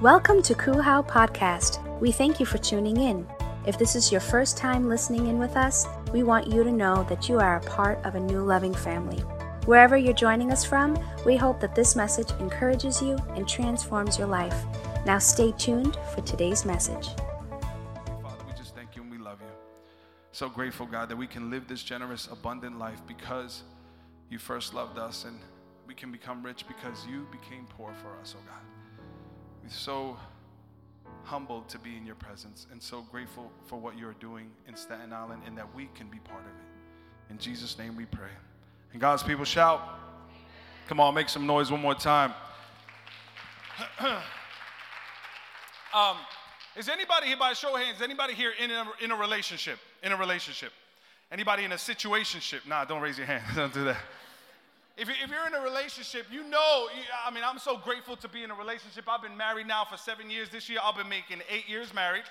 Welcome to Kuhau Podcast. We thank you for tuning in. If this is your first time listening in with us, we want you to know that you are a part of a new loving family. Wherever you're joining us from, we hope that this message encourages you and transforms your life. Now stay tuned for today's message. Father, we just thank you and we love you. So grateful, God, that we can live this generous, abundant life because you first loved us and we can become rich because you became poor for us, oh God. We're so humbled to be in your presence and so grateful for what you're doing in Staten Island and that we can be part of it. In Jesus' name we pray. And God's people shout. Come on, make some noise one more time. um, is anybody here, by a show of hands, anybody here in a, in a relationship? In a relationship? Anybody in a situationship? Nah, don't raise your hand. don't do that. If, you, if you're in a relationship, you know, I mean, I'm so grateful to be in a relationship. I've been married now for seven years. This year, I'll be making eight years married.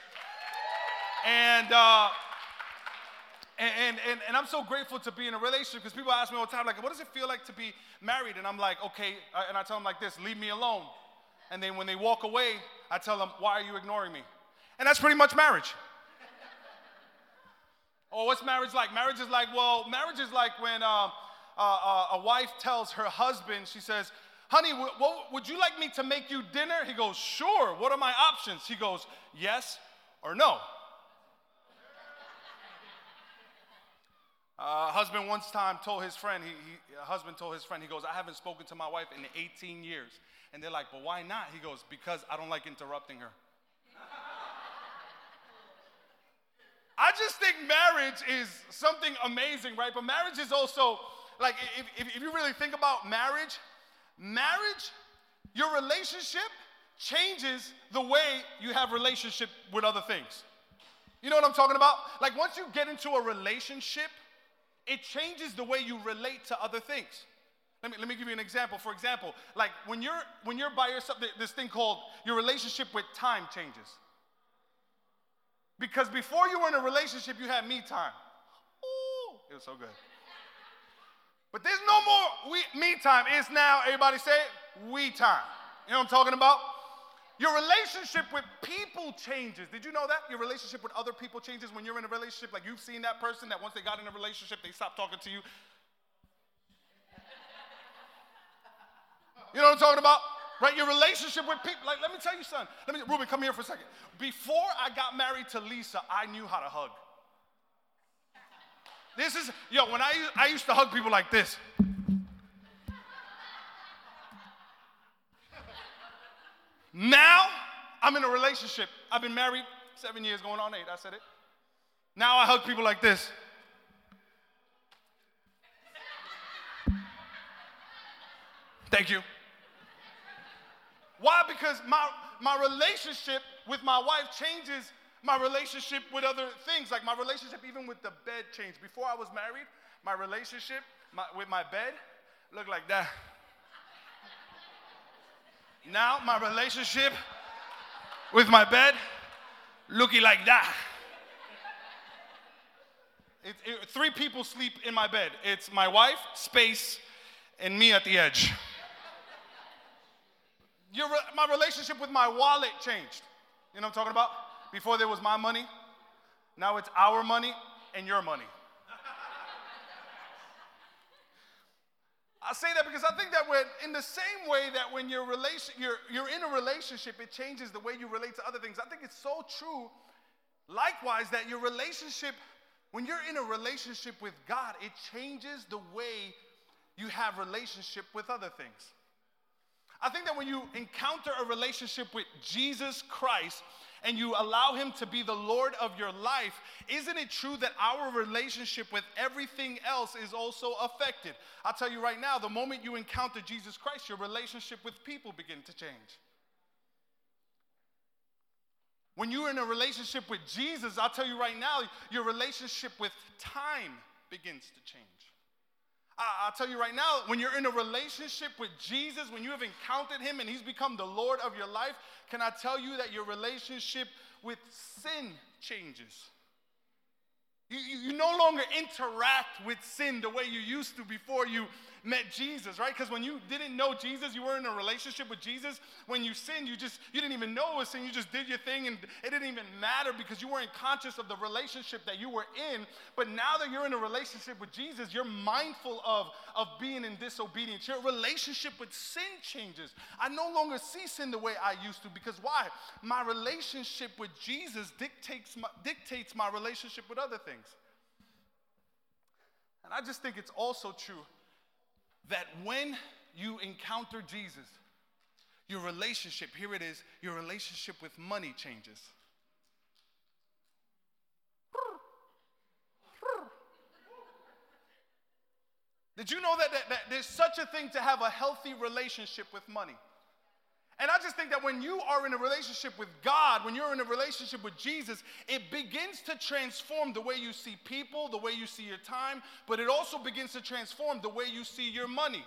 And, uh, and, and, and I'm so grateful to be in a relationship because people ask me all the time, like, what does it feel like to be married? And I'm like, okay. And I tell them like this leave me alone. And then when they walk away, I tell them, why are you ignoring me? And that's pretty much marriage. oh, what's marriage like? Marriage is like, well, marriage is like when. Uh, uh, uh, a wife tells her husband, she says, Honey, w- w- would you like me to make you dinner? He goes, Sure. What are my options? He goes, Yes or no. Uh, husband once time told his friend, he, he, husband told his friend, he goes, I haven't spoken to my wife in 18 years. And they're like, but why not? He goes, because I don't like interrupting her. I just think marriage is something amazing, right? But marriage is also like if, if, if you really think about marriage, marriage, your relationship changes the way you have relationship with other things. You know what I'm talking about? Like once you get into a relationship, it changes the way you relate to other things. Let me, let me give you an example. For example, like when you're when you're by yourself, this thing called your relationship with time changes. Because before you were in a relationship, you had me time. Ooh, it was so good. But there's no more we, me time. It's now, everybody say it, we time. You know what I'm talking about? Your relationship with people changes. Did you know that? Your relationship with other people changes when you're in a relationship. Like you've seen that person that once they got in a relationship, they stopped talking to you. You know what I'm talking about? Right? Your relationship with people. Like, let me tell you son. Let me, Ruben, come here for a second. Before I got married to Lisa, I knew how to hug. This is, yo, when I, I used to hug people like this. Now I'm in a relationship. I've been married seven years, going on eight. I said it. Now I hug people like this. Thank you. Why? Because my, my relationship with my wife changes my relationship with other things, like my relationship even with the bed changed. Before I was married, my relationship my, with my bed looked like that. Now my relationship with my bed looking like that. It, it, three people sleep in my bed. It's my wife, space, and me at the edge. Your, my relationship with my wallet changed. You know what I'm talking about? Before there was my money, now it's our money and your money. I say that because I think that when, in the same way that when you're, relation, you're, you're in a relationship, it changes the way you relate to other things. I think it's so true, likewise, that your relationship, when you're in a relationship with God, it changes the way you have relationship with other things. I think that when you encounter a relationship with Jesus Christ, and you allow Him to be the Lord of your life, isn't it true that our relationship with everything else is also affected? I'll tell you right now, the moment you encounter Jesus Christ, your relationship with people begin to change. When you're in a relationship with Jesus, I'll tell you right now, your relationship with time begins to change. I'll tell you right now, when you're in a relationship with Jesus, when you have encountered him and he's become the Lord of your life, can I tell you that your relationship with sin changes? You, you, you, no longer interact with sin the way you used to before you met Jesus, right? Because when you didn't know Jesus, you were in a relationship with Jesus. When you sinned, you just you didn't even know it was sin. You just did your thing, and it didn't even matter because you weren't conscious of the relationship that you were in. But now that you're in a relationship with Jesus, you're mindful of, of being in disobedience. Your relationship with sin changes. I no longer see sin the way I used to because why? My relationship with Jesus dictates my, dictates my relationship with other things. And I just think it's also true that when you encounter Jesus, your relationship, here it is, your relationship with money changes. Did you know that, that, that, there's such a thing to have a healthy relationship with money? And I just think that when you are in a relationship with God, when you're in a relationship with Jesus, it begins to transform the way you see people, the way you see your time, but it also begins to transform the way you see your money.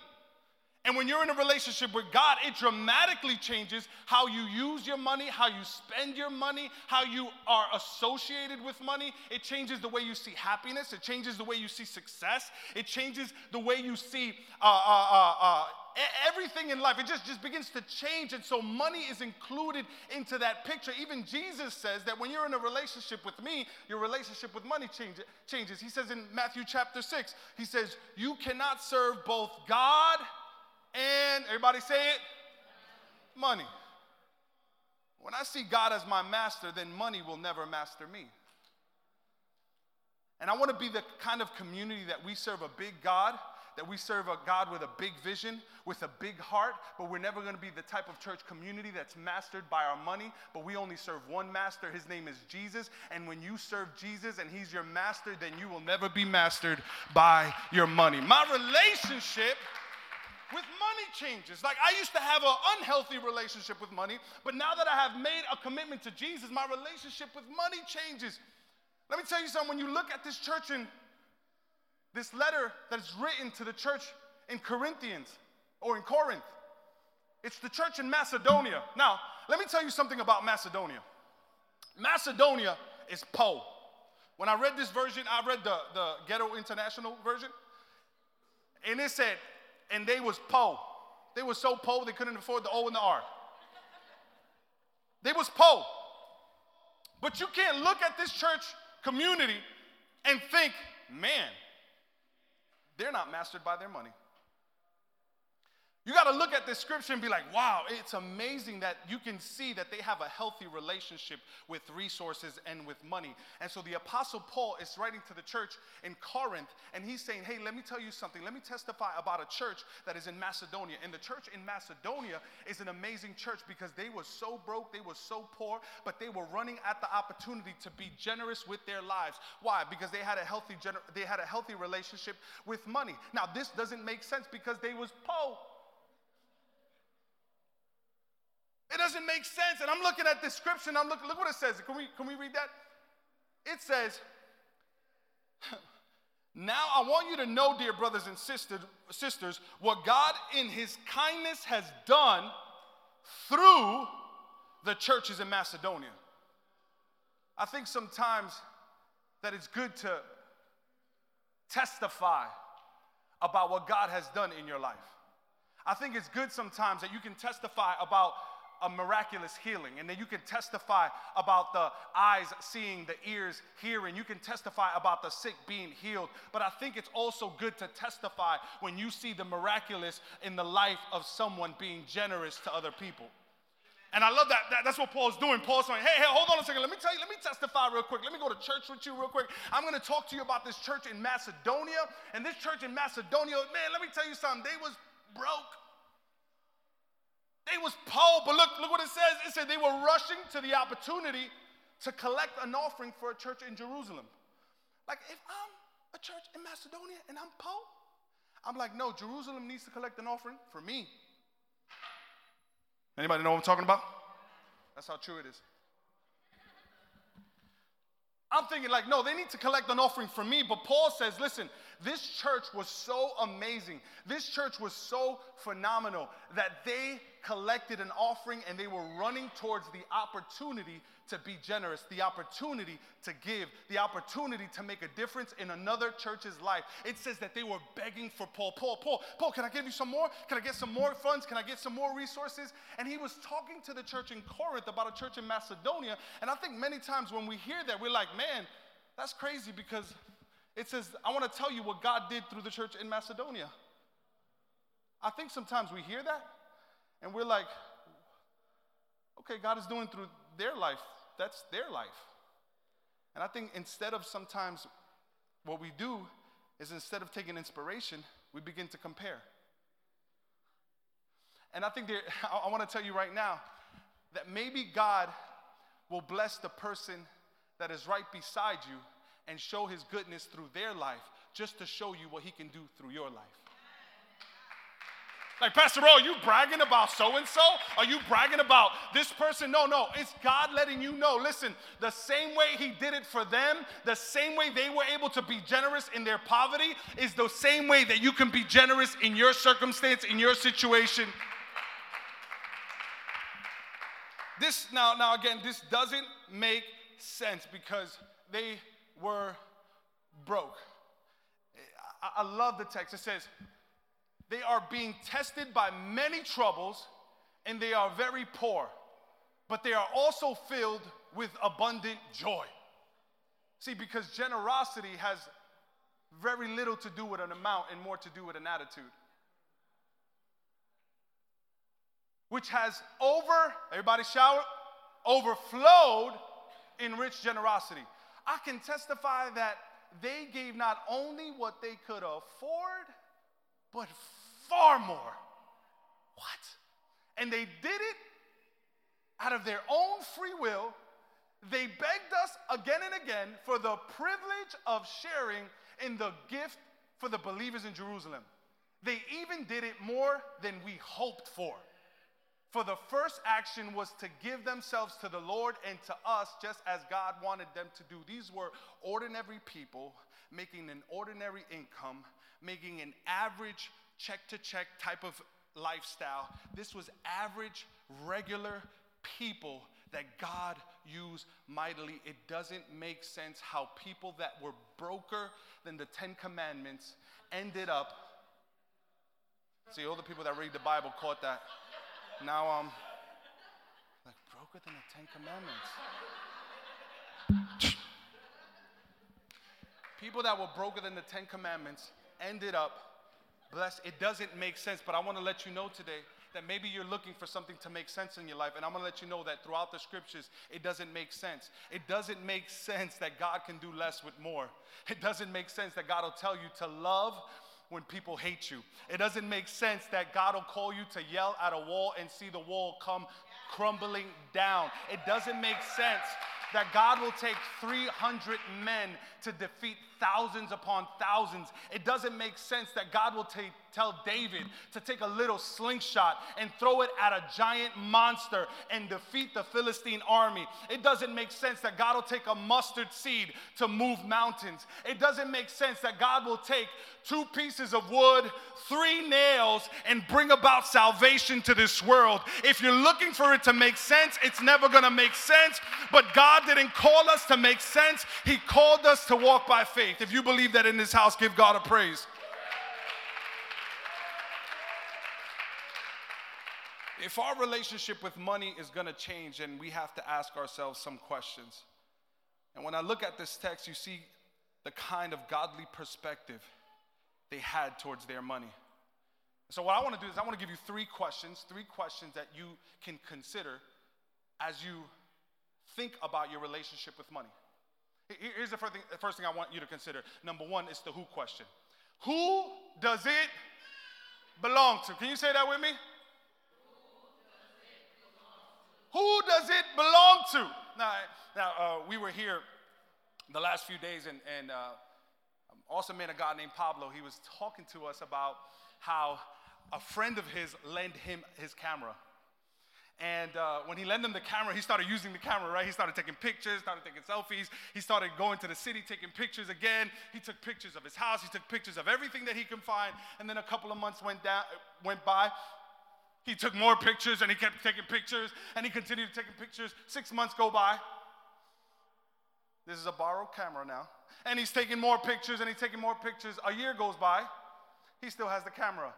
And when you're in a relationship with God, it dramatically changes how you use your money, how you spend your money, how you are associated with money. It changes the way you see happiness, it changes the way you see success, it changes the way you see uh, uh, uh, uh everything in life. It just, just begins to change. And so money is included into that picture. Even Jesus says that when you're in a relationship with me, your relationship with money change, changes. He says in Matthew chapter 6, he says, You cannot serve both God and, everybody say it, money. When I see God as my master, then money will never master me. And I want to be the kind of community that we serve a big God that we serve a God with a big vision, with a big heart, but we're never going to be the type of church community that's mastered by our money, but we only serve one master. His name is Jesus. And when you serve Jesus and he's your master, then you will never be mastered by your money. My relationship with money changes. Like I used to have an unhealthy relationship with money, but now that I have made a commitment to Jesus, my relationship with money changes. Let me tell you something when you look at this church in this letter that is written to the church in Corinthians or in Corinth. It's the church in Macedonia. Now, let me tell you something about Macedonia. Macedonia is Po. When I read this version, I read the, the Ghetto International version, and it said, and they was Po. They were so Po they couldn't afford the O and the R. They was Po. But you can't look at this church community and think, man, they're not mastered by their money. You got to look at this scripture and be like, wow, it's amazing that you can see that they have a healthy relationship with resources and with money. And so the Apostle Paul is writing to the church in Corinth, and he's saying, hey, let me tell you something. Let me testify about a church that is in Macedonia. And the church in Macedonia is an amazing church because they were so broke, they were so poor, but they were running at the opportunity to be generous with their lives. Why? Because they had a healthy, gener- they had a healthy relationship with money. Now, this doesn't make sense because they was poor. It doesn't make sense. And I'm looking at this scripture and I'm looking, look what it says. Can we, can we read that? It says, Now I want you to know, dear brothers and sisters, sisters, what God in his kindness has done through the churches in Macedonia. I think sometimes that it's good to testify about what God has done in your life. I think it's good sometimes that you can testify about a miraculous healing. And then you can testify about the eyes seeing, the ears hearing. You can testify about the sick being healed. But I think it's also good to testify when you see the miraculous in the life of someone being generous to other people. And I love that, that, That's what Paul's doing. Paul's saying, hey, hey, hold on a second. Let me tell you, let me testify real quick. Let me go to church with you real quick. I'm going to talk to you about this church in Macedonia. And this church in Macedonia, man, let me tell you something. They was broke. They was Paul, but look, look what it says. It said they were rushing to the opportunity to collect an offering for a church in Jerusalem. Like if I'm a church in Macedonia and I'm Paul, I'm like, no, Jerusalem needs to collect an offering for me. Anybody know what I'm talking about? That's how true it is. I'm thinking, like, no, they need to collect an offering for me. But Paul says, listen, This church was so amazing. This church was so phenomenal that they collected an offering and they were running towards the opportunity to be generous, the opportunity to give, the opportunity to make a difference in another church's life. It says that they were begging for Paul. Paul, Paul, Paul, can I give you some more? Can I get some more funds? Can I get some more resources? And he was talking to the church in Corinth about a church in Macedonia. And I think many times when we hear that, we're like, man, that's crazy because it says, I want to tell you what God did through the church in Macedonia. I think sometimes we hear that and we're like, okay, God is doing through their life that's their life. And I think instead of sometimes what we do is instead of taking inspiration, we begin to compare. And I think there, I, I want to tell you right now that maybe God will bless the person that is right beside you and show his goodness through their life just to show you what he can do through your life. Like, Pastor Ro, are you bragging about so and so? Are you bragging about this person? No, no. It's God letting you know. Listen, the same way He did it for them, the same way they were able to be generous in their poverty, is the same way that you can be generous in your circumstance, in your situation. This, now, now again, this doesn't make sense because they were broke. I, I love the text. It says, they are being tested by many troubles and they are very poor, but they are also filled with abundant joy. See, because generosity has very little to do with an amount and more to do with an attitude. Which has over, everybody shout, overflowed in rich generosity. I can testify that they gave not only what they could afford, but far more. What? And they did it out of their own free will. They begged us again and again for the privilege of sharing in the gift for the believers in Jerusalem. They even did it more than we hoped for. For the first action was to give themselves to the Lord and to us, just as God wanted them to do. These were ordinary people making an ordinary income, making an average check to check type of lifestyle. This was average, regular people that God used mightily. It doesn't make sense how people that were broker than the Ten Commandments ended up. See, all the people that read the Bible caught that. Now I'm um, like broker than the Ten Commandments. people that were broker than the Ten Commandments ended up blessed. It doesn't make sense, but I want to let you know today that maybe you're looking for something to make sense in your life. And I'm going to let you know that throughout the scriptures, it doesn't make sense. It doesn't make sense that God can do less with more. It doesn't make sense that God will tell you to love when people hate you. It doesn't make sense that God will call you to yell at a wall and see the wall come crumbling down. It doesn't make sense that God will take 300 men to defeat thousands upon thousands. It doesn't make sense that God will take, tell David to take a little slingshot and throw it at a giant monster and defeat the Philistine army. It doesn't make sense that God will take a mustard seed to move mountains. It doesn't make sense that God will take two pieces of wood, three nails, and bring about salvation to this world. If you're looking for it to make sense, it's never gonna make sense. But God didn't call us to make sense, He called us to walk by faith. If you believe that in this house, give God a praise. If our relationship with money is going to change, and we have to ask ourselves some questions. And when I look at this text, you see the kind of godly perspective they had towards their money. So, what I want to do is, I want to give you three questions, three questions that you can consider as you think about your relationship with money. Here's the first thing, the first thing I want you to consider. Number one is the who question. Who does it belong to? Can you say that with me? Who does it belong to? Now, now uh, we were here the last few days, and, and uh, awesome man, a guy named Pablo, he was talking to us about how a friend of his lent him his camera. And uh, when he lent him the camera, he started using the camera, right? He started taking pictures, started taking selfies. He started going to the city, taking pictures again. He took pictures of his house. He took pictures of everything that he could find. And then a couple of months went down, went by. He took more pictures and he kept taking pictures and he continued taking pictures. Six months go by. This is a borrowed camera now. And he's taking more pictures and he's taking more pictures. A year goes by. He still has the camera.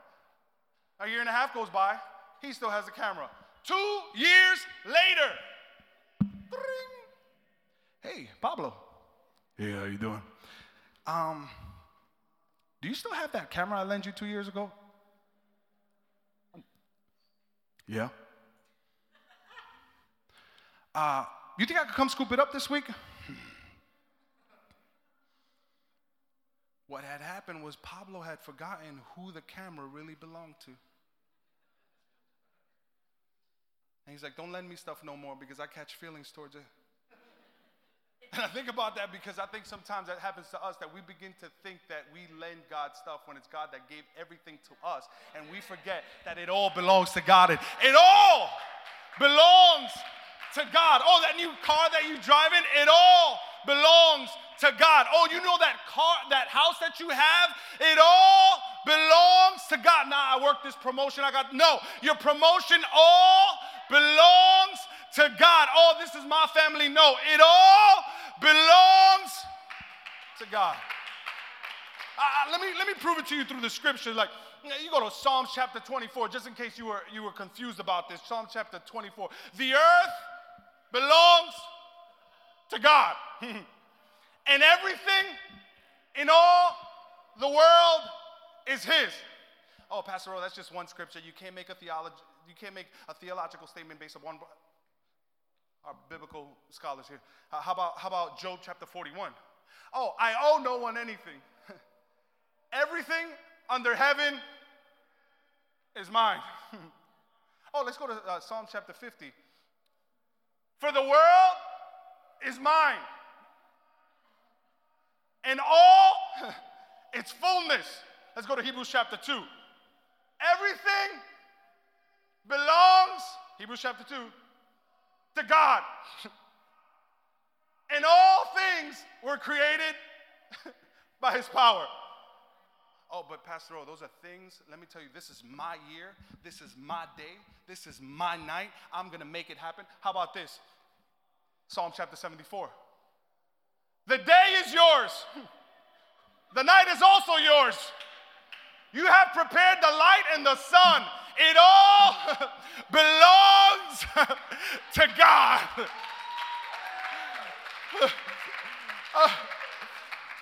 A year and a half goes by. He still has the camera. Two years later, hey, Pablo. Hey, how you doing? Um, do you still have that camera I lent you two years ago? Yeah. Uh, you think I could come scoop it up this week? What had happened was Pablo had forgotten who the camera really belonged to. And he's like, Don't lend me stuff no more because I catch feelings towards it. And I think about that because I think sometimes that happens to us that we begin to think that we lend God stuff when it's God that gave everything to us. And we forget that it all belongs to God. It, it all belongs to God. Oh, that new car that you drive in, it all belongs to God. Oh, you know that car, that house that you have, it all belongs to God. Now I work this promotion. I got no, your promotion all belongs to God. Oh, this is my family. No, it all belongs to God. Uh, let, me, let me prove it to you through the scripture. Like, you go to Psalms chapter 24, just in case you were, you were confused about this. Psalm chapter 24. The earth belongs to God. and everything in all the world is His. Oh, Pastor Earl, that's just one scripture. You can't make a theology, you can't make a theological statement based on one our biblical scholars here. How, about, how about Job chapter 41? Oh, I owe no one anything. Everything under heaven is mine. oh, let's go to uh, Psalm chapter 50. For the world is mine, and all its fullness. Let's go to Hebrews chapter 2. Everything belongs, Hebrews chapter 2, to God. and all things were created by his power. Oh, but Pastor O, those are things, let me tell you, this is my year. This is my day. This is my night. I'm going to make it happen. How about this? Psalm chapter 74. The day is yours, the night is also yours. You have prepared the light and the sun. It all belongs to God.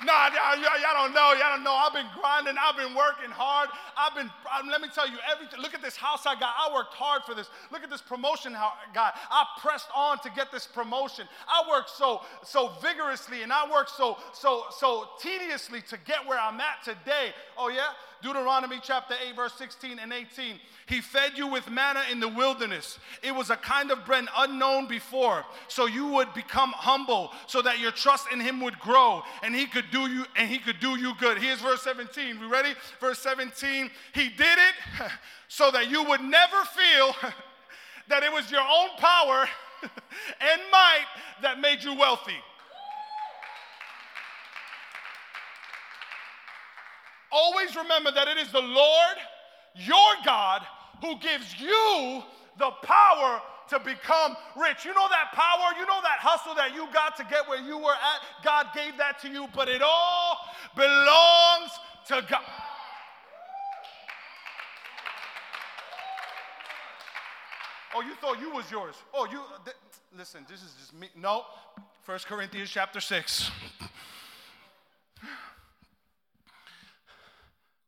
Nah, y'all, y'all don't know. Y'all don't know. I've been grinding. I've been working hard. I've been, um, let me tell you, everything. Look at this house I got. I worked hard for this. Look at this promotion I got. I pressed on to get this promotion. I worked so, so vigorously and I worked so, so, so tediously to get where I'm at today. Oh, yeah? Deuteronomy chapter 8, verse 16 and 18. He fed you with manna in the wilderness. It was a kind of bread unknown before, so you would become humble, so that your trust in him would grow, and he could do you and he could do you good. Here's verse 17. We ready? Verse 17. He did it so that you would never feel that it was your own power and might that made you wealthy. Always remember that it is the Lord, your God, who gives you the power to become rich. You know that power, you know that hustle that you got to get where you were at? God gave that to you, but it all belongs to God. Oh, you thought you was yours. Oh, you th- listen, this is just me. No. First Corinthians chapter 6.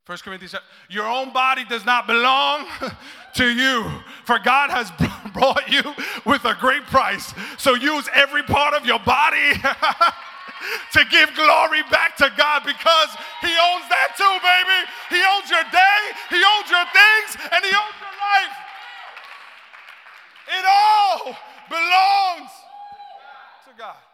1 Corinthians, your own body does not belong to you, for God has brought you with a great price. So use every part of your body to give glory back to God because He owns that too, baby. He owns your day, He owns your things, and He owns your life. It all belongs to God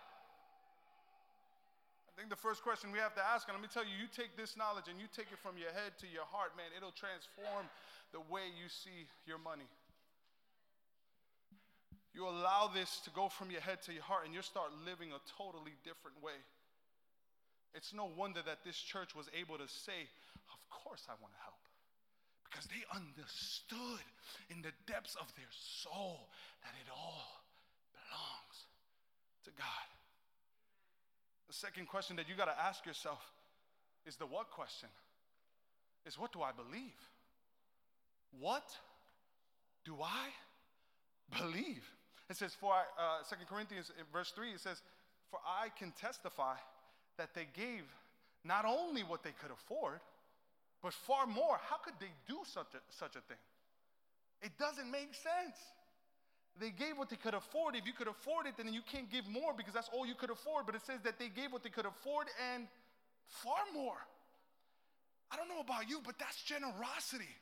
think the first question we have to ask, and let me tell you, you take this knowledge and you take it from your head to your heart, man, it'll transform the way you see your money. you allow this to go from your head to your heart and you start living a totally different way. It's no wonder that this church was able to say, Of course, I want to help. Because they understood in the depths of their soul that it all belongs to God. The second question that you got to ask yourself is the what question? Is what do I believe? What do I believe? It says, for uh, 2 Corinthians verse 3, it says, For I can testify that they gave not only what they could afford, but far more. How could they do such a, such a thing? It doesn't make sense. They gave what they could afford. If you could afford it, then you can't give more because that's all you could afford. But it says that they gave what they could afford and far more. I don't know about you, but that's generosity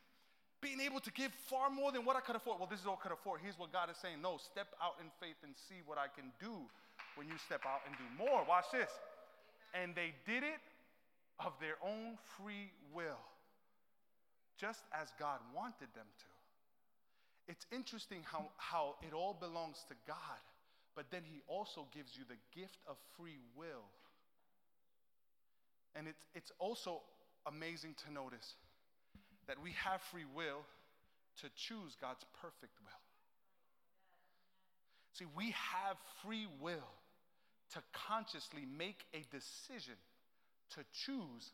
being able to give far more than what I could afford. Well, this is all I could afford. Here's what God is saying No, step out in faith and see what I can do when you step out and do more. Watch this. And they did it of their own free will, just as God wanted them to. It's interesting how, how it all belongs to God, but then He also gives you the gift of free will. And it's, it's also amazing to notice that we have free will to choose God's perfect will. See, we have free will to consciously make a decision to choose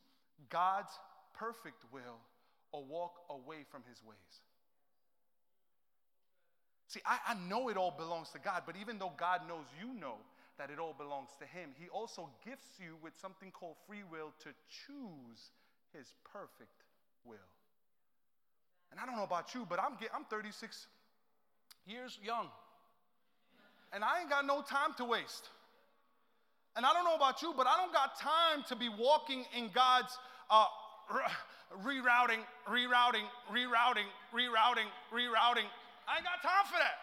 God's perfect will or walk away from his ways. See, I, I, know it all belongs to God, but even though God knows you know that it all belongs to Him, He also gifts you with something called free will to choose His perfect will. And I don't know about you, but I'm, I'm 36 years young. And I ain't got no time to waste. And I don't know about you, but I don't got time to be walking in God's uh, rerouting, rerouting, rerouting, rerouting, rerouting. I ain't got time for that.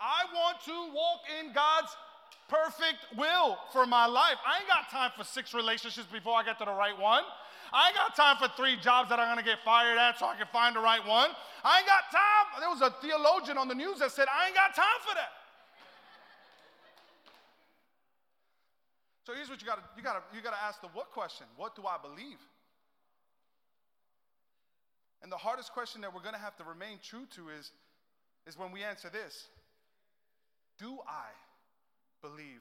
I want to walk in God's perfect will for my life. I ain't got time for six relationships before I get to the right one. I ain't got time for three jobs that I'm gonna get fired at so I can find the right one. I ain't got time. There was a theologian on the news that said, I ain't got time for that. So here's what you gotta, you gotta, you gotta ask the what question. What do I believe? And the hardest question that we're gonna have to remain true to is, is when we answer this. Do I believe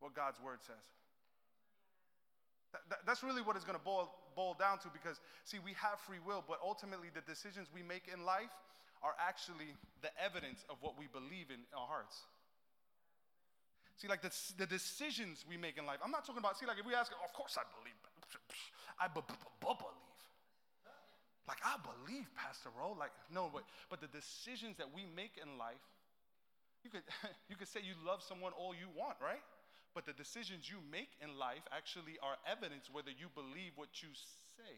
what God's word says? That, that's really what it's going to boil, boil down to because, see, we have free will, but ultimately the decisions we make in life are actually the evidence of what we believe in our hearts. See, like the, the decisions we make in life. I'm not talking about, see, like if we ask, of course I believe. I believe. Like I believe, Pastor Ro. Like, no, but, but the decisions that we make in life, you could, you could say you love someone all you want, right? But the decisions you make in life actually are evidence whether you believe what you say.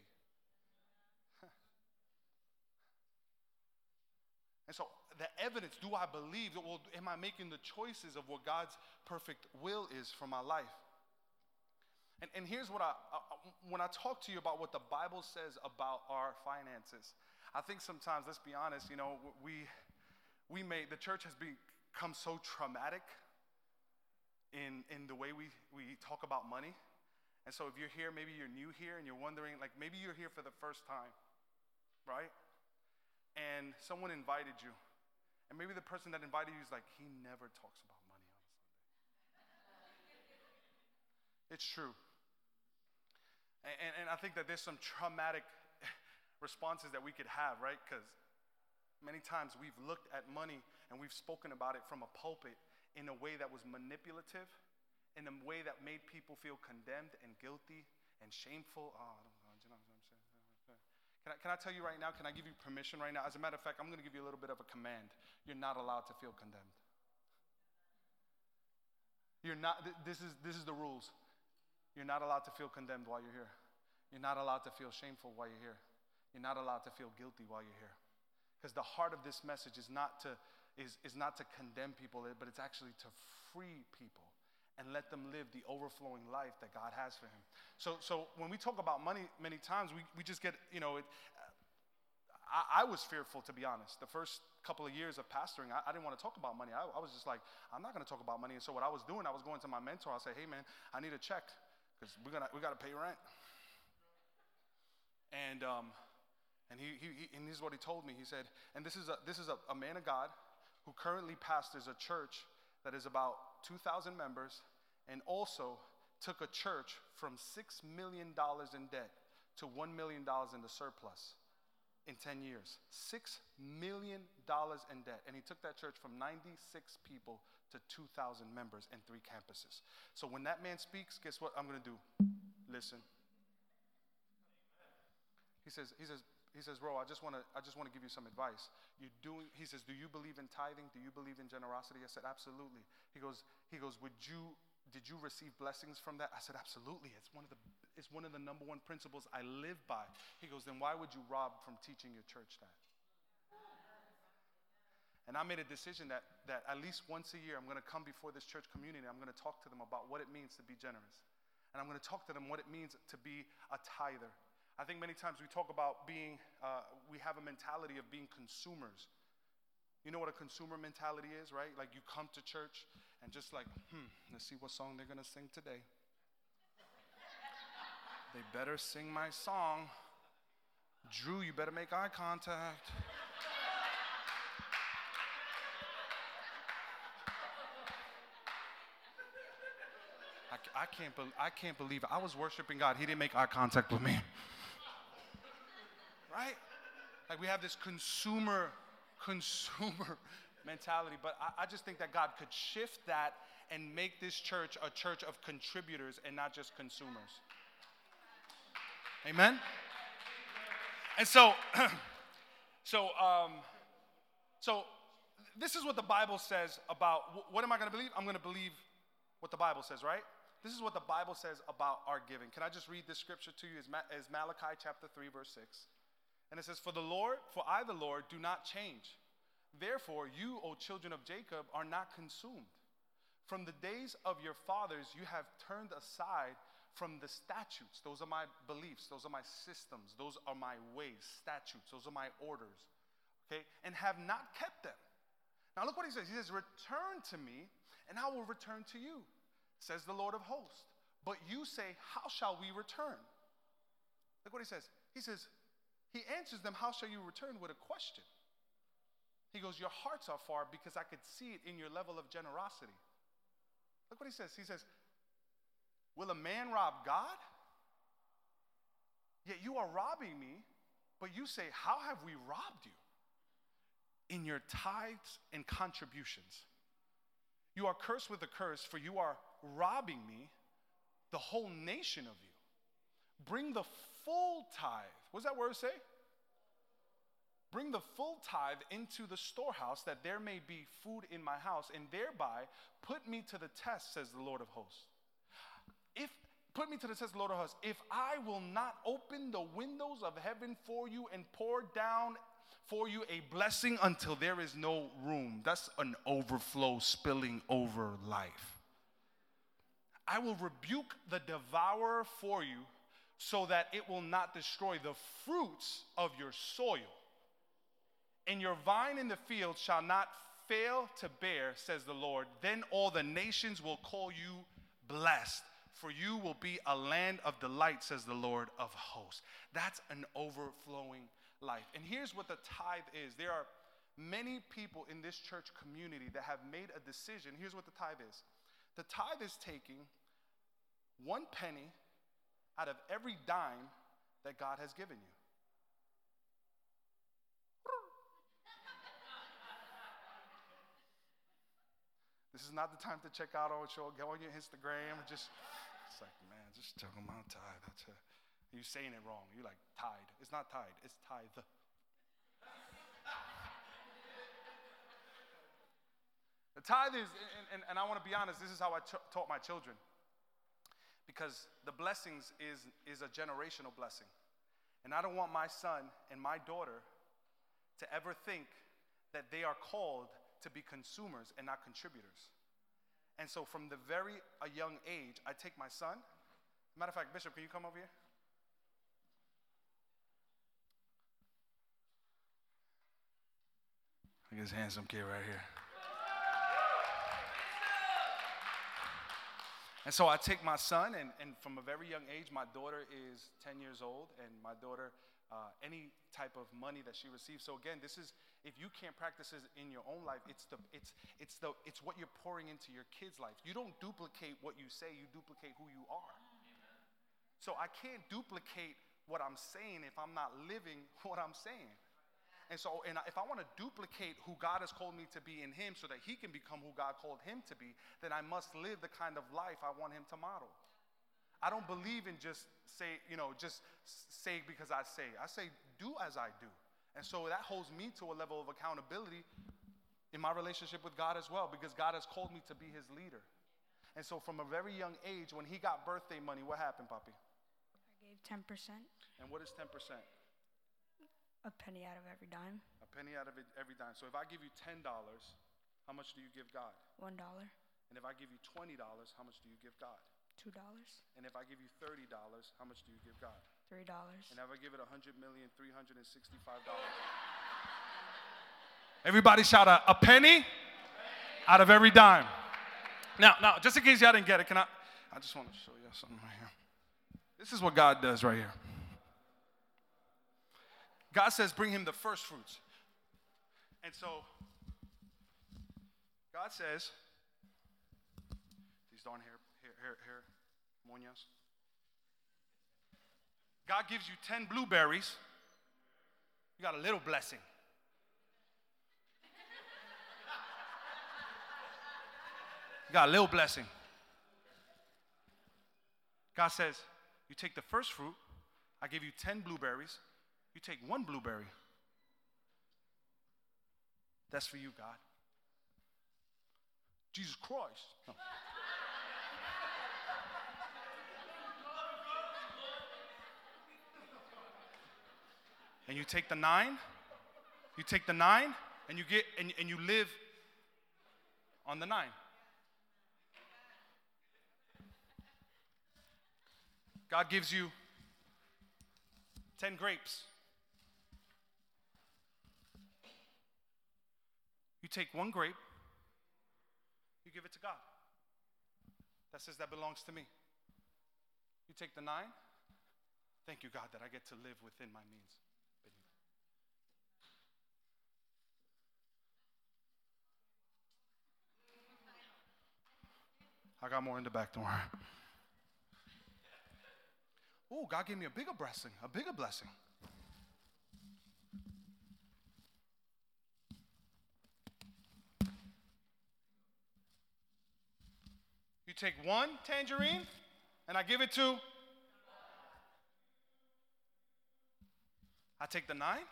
and so the evidence do I believe that well am I making the choices of what God's perfect will is for my life? And, and here's what I, I when I talk to you about what the Bible says about our finances, I think sometimes, let's be honest, you know, we we may the church has become so traumatic in, in the way we, we talk about money. And so if you're here, maybe you're new here and you're wondering, like maybe you're here for the first time, right? And someone invited you. And maybe the person that invited you is like, he never talks about money on Sunday. It's true. And, and, I think that there's some traumatic responses that we could have, right? Because many times we've looked at money and we've spoken about it from a pulpit in a way that was manipulative, in a way that made people feel condemned and guilty and shameful. Oh, can I, can I tell you right now? Can I give you permission right now? As a matter of fact, I'm going to give you a little bit of a command. You're not allowed to feel condemned. You're not, this is, this is the rules. You're not allowed to feel condemned while you're here. You're not allowed to feel shameful while you're here. You're not allowed to feel guilty while you're here. Because the heart of this message is not to is, is not to condemn people, but it's actually to free people and let them live the overflowing life that God has for him. So, so when we talk about money, many times we, we just get, you know, it, I, I was fearful, to be honest. The first couple of years of pastoring, I, I didn't want to talk about money. I, I was just like, I'm not going to talk about money. And so what I was doing, I was going to my mentor. I said, hey man, I need a check because we're gonna we got to pay rent. And um, and he, he, he, and this is what he told me. He said, and this is a this is a, a man of God who currently pastors a church that is about 2,000 members, and also took a church from six million dollars in debt to $1 million in the surplus in 10 years. $6 million in debt. And he took that church from 96 people to 2,000 members and three campuses. So when that man speaks, guess what I'm going to do? Listen. He says, he says, he says, bro, I just want to, I just want to give you some advice. You doing, he says, do you believe in tithing? Do you believe in generosity? I said, absolutely. He goes, he goes, would you, did you receive blessings from that? I said, absolutely. It's one of the it's one of the number one principles I live by. He goes, Then why would you rob from teaching your church that? And I made a decision that, that at least once a year, I'm going to come before this church community. I'm going to talk to them about what it means to be generous. And I'm going to talk to them what it means to be a tither. I think many times we talk about being, uh, we have a mentality of being consumers. You know what a consumer mentality is, right? Like you come to church and just like, hmm, let's see what song they're going to sing today. They better sing my song. Drew, you better make eye contact. I, can't be, I can't believe it. I was worshiping God. He didn't make eye contact with me. Right? Like we have this consumer, consumer mentality. But I, I just think that God could shift that and make this church a church of contributors and not just consumers. Amen? And so, so, um, so this is what the Bible says about what am I going to believe? I'm going to believe what the Bible says, right? This is what the Bible says about our giving. Can I just read this scripture to you? As Malachi chapter 3, verse 6. And it says, For the Lord, for I, the Lord, do not change. Therefore, you, O children of Jacob, are not consumed. From the days of your fathers, you have turned aside from the statutes. Those are my beliefs, those are my systems, those are my ways, statutes, those are my orders. Okay? And have not kept them. Now look what he says. He says, Return to me, and I will return to you, says the Lord of hosts. But you say, How shall we return? Look what he says. He says, He answers them, How shall you return? with a question. He goes, Your hearts are far because I could see it in your level of generosity. Look what he says. He says, Will a man rob God? Yet you are robbing me, but you say, How have we robbed you? In your tithes and contributions. You are cursed with a curse, for you are robbing me, the whole nation of you. Bring the full tithe. What does that word say? Bring the full tithe into the storehouse that there may be food in my house, and thereby put me to the test, says the Lord of hosts. If put me to the test, Lord of hosts, if I will not open the windows of heaven for you and pour down for you a blessing until there is no room. That's an overflow spilling over life. I will rebuke the devourer for you so that it will not destroy the fruits of your soil. And your vine in the field shall not fail to bear, says the Lord. Then all the nations will call you blessed for you will be a land of delight, says the Lord of hosts. That's an overflowing life. And here's what the tithe is there are many people in this church community that have made a decision. Here's what the tithe is the tithe is taking one penny out of every dime that God has given you. This is not the time to check out on show, go on your Instagram just it's like, man, just talking about tithe. That's. You're saying it wrong. You're like tide. It's not tide, it's tithe. Tithe is, and, and, and I want to be honest, this is how I taught my children. Because the blessings is, is a generational blessing. And I don't want my son and my daughter to ever think that they are called to be consumers and not contributors. And so from the very a young age, I take my son. Matter of fact, Bishop, can you come over here? Look at this handsome kid right here. And so I take my son, and, and from a very young age, my daughter is 10 years old, and my daughter, uh, any type of money that she receives. So again, this is if you can't practice this in your own life, it's the it's it's the it's what you're pouring into your kids' life. You don't duplicate what you say; you duplicate who you are. So I can't duplicate what I'm saying if I'm not living what I'm saying. And so, and if I want to duplicate who God has called me to be in Him so that He can become who God called Him to be, then I must live the kind of life I want Him to model. I don't believe in just say, you know, just say because I say. I say, do as I do. And so that holds me to a level of accountability in my relationship with God as well because God has called me to be His leader. And so, from a very young age, when he got birthday money, what happened, Papi? I gave 10%. And what is 10%? A penny out of every dime. A penny out of it every dime. So if I give you $10, how much do you give God? One dollar. And if I give you $20, how much do you give God? Two dollars. And if I give you $30, how much do you give God? Three dollars. And if I give it $100,365? Everybody shout out a penny out of every dime. Now, now, just in case y'all didn't get it, can I? I just want to show y'all something right here. This is what God does right here. God says, bring him the first fruits. And so, God says, these darn hair, hair, hair, hair moñas. God gives you 10 blueberries, you got a little blessing. You got a little blessing. God says, You take the first fruit, I give you 10 blueberries, you take one blueberry. That's for you, God. Jesus Christ. No. and you take the nine, you take the nine, and you get and, and you live on the nine. God gives you 10 grapes. You take one grape, you give it to God. That says that belongs to me. You take the nine. Thank you, God, that I get to live within my means. I got more in the back, worry. Oh, God gave me a bigger blessing, a bigger blessing. You take one tangerine and I give it to. I take the nine.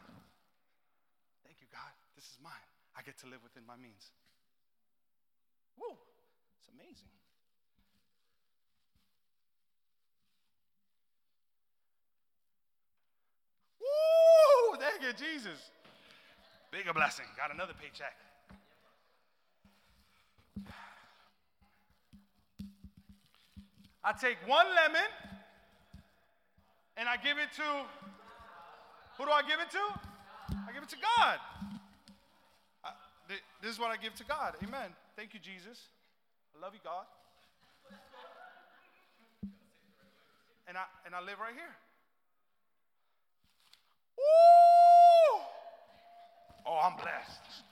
Thank you, God. This is mine. I get to live within my means. Whoa, it's amazing. Woo! Thank you, Jesus. Bigger blessing. Got another paycheck. I take one lemon and I give it to who do I give it to? I give it to God. I, this is what I give to God. Amen. Thank you, Jesus. I love you, God. And I and I live right here. Woo! Oh, I'm blessed.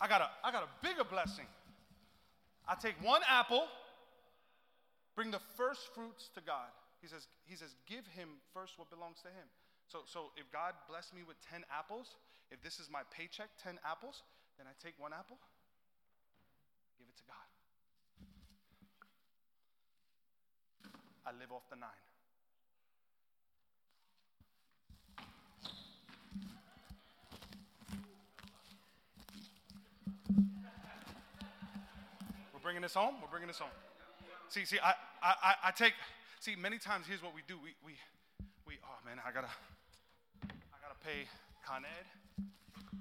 I got a I got a bigger blessing. I take one apple, bring the first fruits to God. He says, he says, give him first what belongs to him. So, so if God blessed me with 10 apples, if this is my paycheck, 10 apples, then I take one apple, give it to God. I live off the nine. We're bringing this home. We're bringing this home. See, see, I, I, I take. See, many times here's what we do. We, we, we. Oh man, I gotta, I gotta pay Con Ed.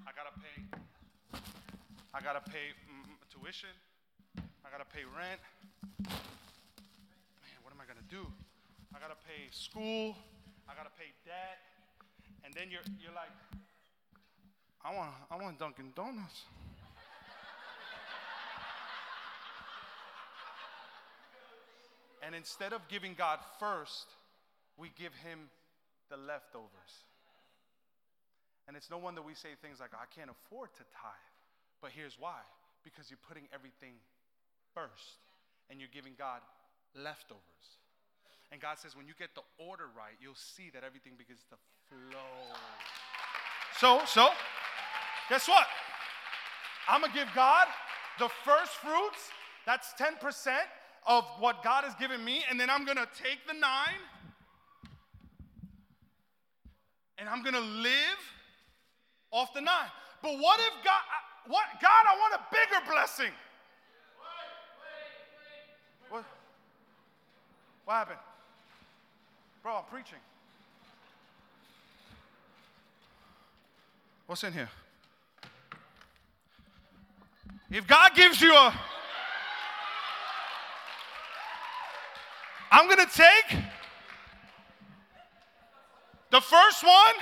I gotta pay. I gotta pay mm, tuition. I gotta pay rent. Man, what am I gonna do? I gotta pay school. I gotta pay debt. And then you're, you're like, I want, I want Dunkin' Donuts. And instead of giving God first, we give him the leftovers. And it's no wonder we say things like, I can't afford to tithe. But here's why because you're putting everything first and you're giving God leftovers. And God says, when you get the order right, you'll see that everything begins to flow. So, so, guess what? I'm gonna give God the first fruits, that's 10% of what God has given me, and then I'm gonna take the nine and I'm gonna live off the nine. But what if God, what, God, I want a bigger blessing. What? What happened? Bro, I'm preaching. What's in here? If God gives you a, I'm going to take the first one.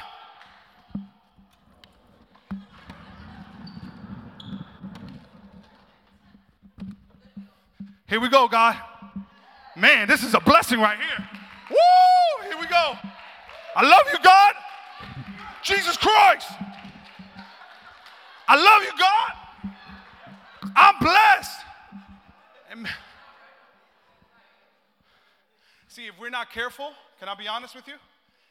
Here we go, God. Man, this is a blessing right here. Woo! Here we go. I love you, God. Jesus Christ. I love you, God. I'm blessed. Amen. See, if we're not careful, can I be honest with you?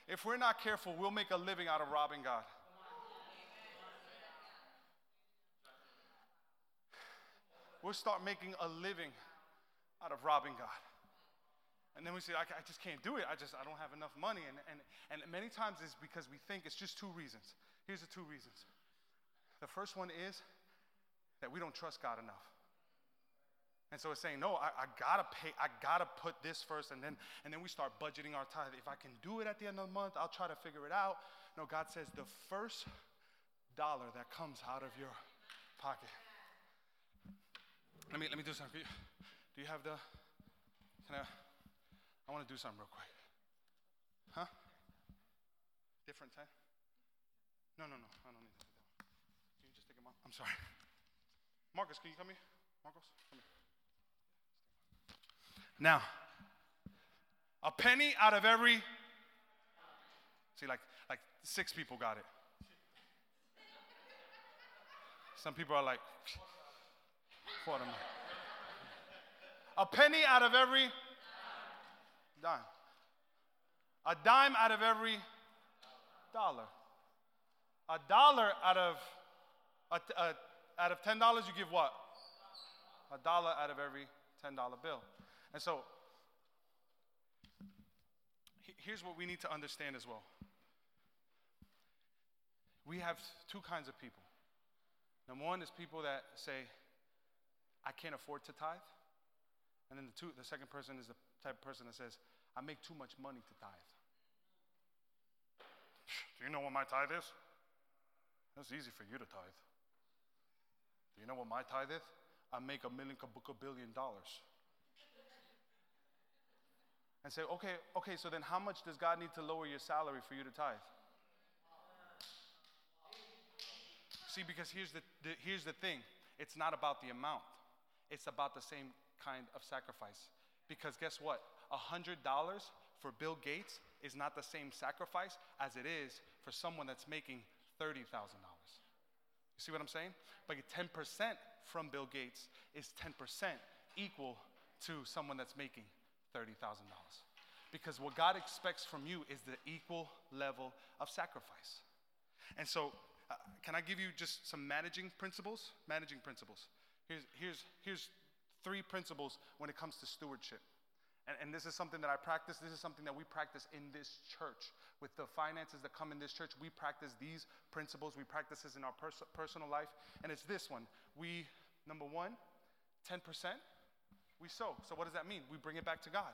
If we're not careful, we'll make a living out of robbing God. We'll start making a living out of robbing God. And then we say, I, I, just can't do it. I just, I don't have enough money. And, and, and many times it's because we think it's just two reasons. Here's the two reasons. The first one is that we don't trust God enough. And so it's saying, no, I, I, gotta pay, I gotta put this first, and then and then we start budgeting our tithe. If I can do it at the end of the month, I'll try to figure it out. No, God says the first dollar that comes out of your pocket. Let me let me do something. for you. Do you have the? Can I? I want to do something real quick. Huh? Different time? No, no, no. I don't need that. Can you just take him off? I'm sorry. Marcus, can you come here? Marcos, come here. Now, a penny out of every. See, like, like six people got it. Some people are like, am I? A penny out of every dime. A dime out of every dollar. A dollar out of a, a, out of ten dollars, you give what? A dollar out of every ten dollar bill. And so, here's what we need to understand as well. We have two kinds of people. Number one is people that say, I can't afford to tithe. And then the, two, the second person is the type of person that says, I make too much money to tithe. Do you know what my tithe is? It's easy for you to tithe. Do you know what my tithe is? I make a million, a billion dollars. And say, okay, okay, so then how much does God need to lower your salary for you to tithe? See, because here's the, the, here's the thing it's not about the amount, it's about the same kind of sacrifice. Because guess what? $100 for Bill Gates is not the same sacrifice as it is for someone that's making $30,000. You see what I'm saying? But 10% from Bill Gates is 10% equal to someone that's making $30,000. Because what God expects from you is the equal level of sacrifice. And so, uh, can I give you just some managing principles? Managing principles. Here's, here's, here's three principles when it comes to stewardship. And, and, this is something that I practice. This is something that we practice in this church. With the finances that come in this church, we practice these principles. We practice this in our pers- personal life. And it's this one. We, number one, 10%, we sow. So what does that mean? We bring it back to God.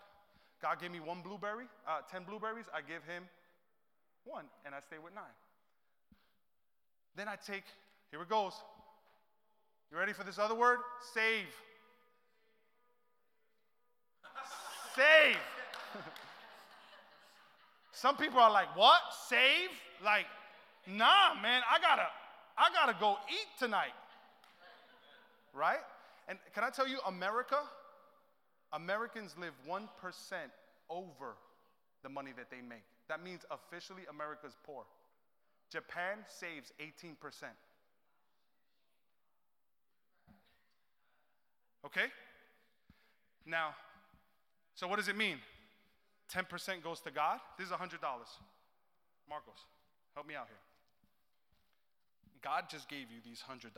God gave me one blueberry, uh, 10 blueberries. I give him one, and I stay with nine. Then I take, here it goes. You ready for this other word? Save. Save. Some people are like, what? Save? Like, nah, man, I gotta, I gotta go eat tonight. Right? And can I tell you, America, Americans live 1% over the money that they make. That means officially America's poor. Japan saves 18%. Okay? Now, so what does it mean? 10% goes to God. This is $100. Marcos, help me out here. God just gave you these $100.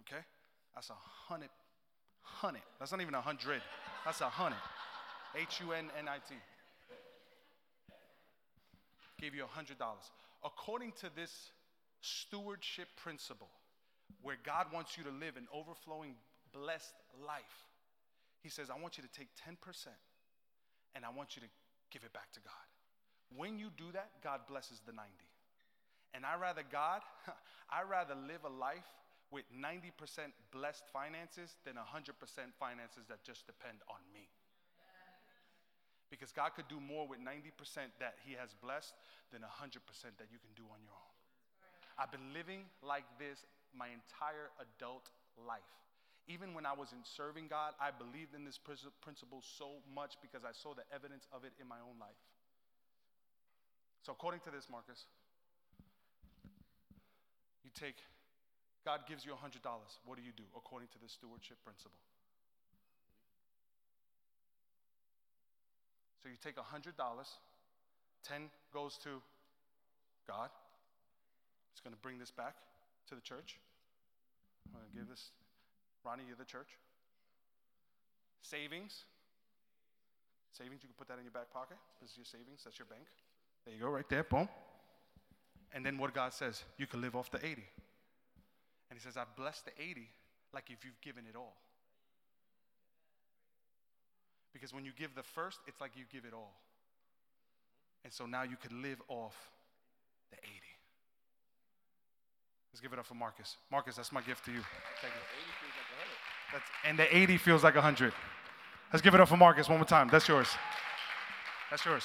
Okay? That's a hundred, hundred. That's not even a hundred. That's a hundred. H U N N I T. Gave you a hundred dollars. According to this stewardship principle, where God wants you to live an overflowing, blessed life, He says, I want you to take 10% and I want you to give it back to God. When you do that, God blesses the 90. And I rather God, I rather live a life with 90% blessed finances than 100% finances that just depend on me. Because God could do more with 90% that He has blessed than 100% that you can do on your own. I've been living like this my entire adult life. Even when I was in serving God, I believed in this principle so much because I saw the evidence of it in my own life. So, according to this, Marcus, you take God gives you $100. What do you do according to the stewardship principle? So you take $100, 10 goes to God. It's going to bring this back to the church. I'm going to give this, Ronnie, you're the church. Savings. Savings, you can put that in your back pocket. This is your savings, that's your bank. There you go, right there, boom. And then what God says, you can live off the 80. And he says, I've blessed the 80 like if you've given it all. Because when you give the first, it's like you give it all. And so now you can live off the 80. Let's give it up for Marcus. Marcus, that's my gift to you. Thank you. That's, and the 80 feels like 100. Let's give it up for Marcus one more time. That's yours. That's yours.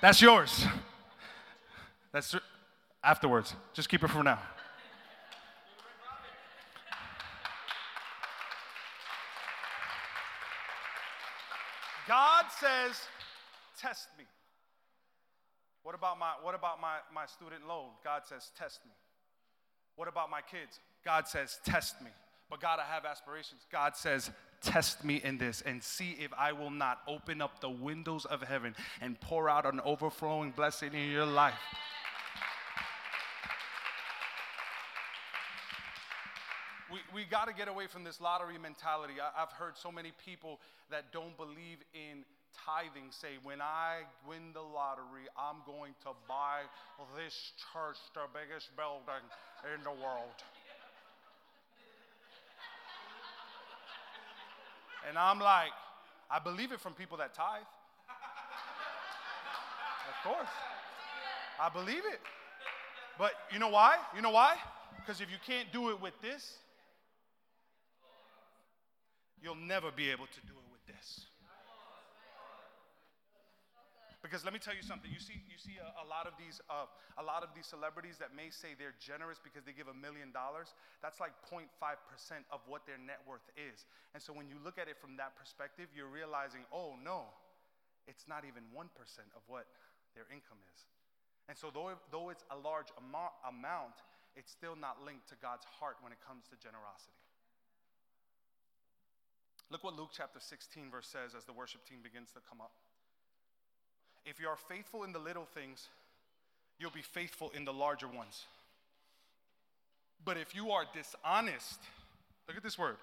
That's yours. That's afterwards. Just keep it for now. God says, test me. What about my what about my, my student loan? God says, test me. What about my kids? God says, test me. But God, I have aspirations. God says, test me in this and see if I will not open up the windows of heaven and pour out an overflowing blessing in your life. We, we got to get away from this lottery mentality. I, I've heard so many people that don't believe in tithing say, when I win the lottery, I'm going to buy this church, the biggest building in the world. And I'm like, I believe it from people that tithe. of course. I believe it. But you know why? You know why? Because if you can't do it with this, You'll never be able to do it with this. Because let me tell you something. You see, you see a, a lot of these, uh, a lot of these celebrities that may say they're generous because they give a million dollars. That's like 0.5% of what their net worth is. And so when you look at it from that perspective, you're realizing, oh no, it's not even 1% of what their income is. And so though, though it's a large amount, it's still not linked to God's heart when it comes to generosity. Look what Luke chapter 16, verse says as the worship team begins to come up. If you are faithful in the little things, you'll be faithful in the larger ones. But if you are dishonest, look at this word.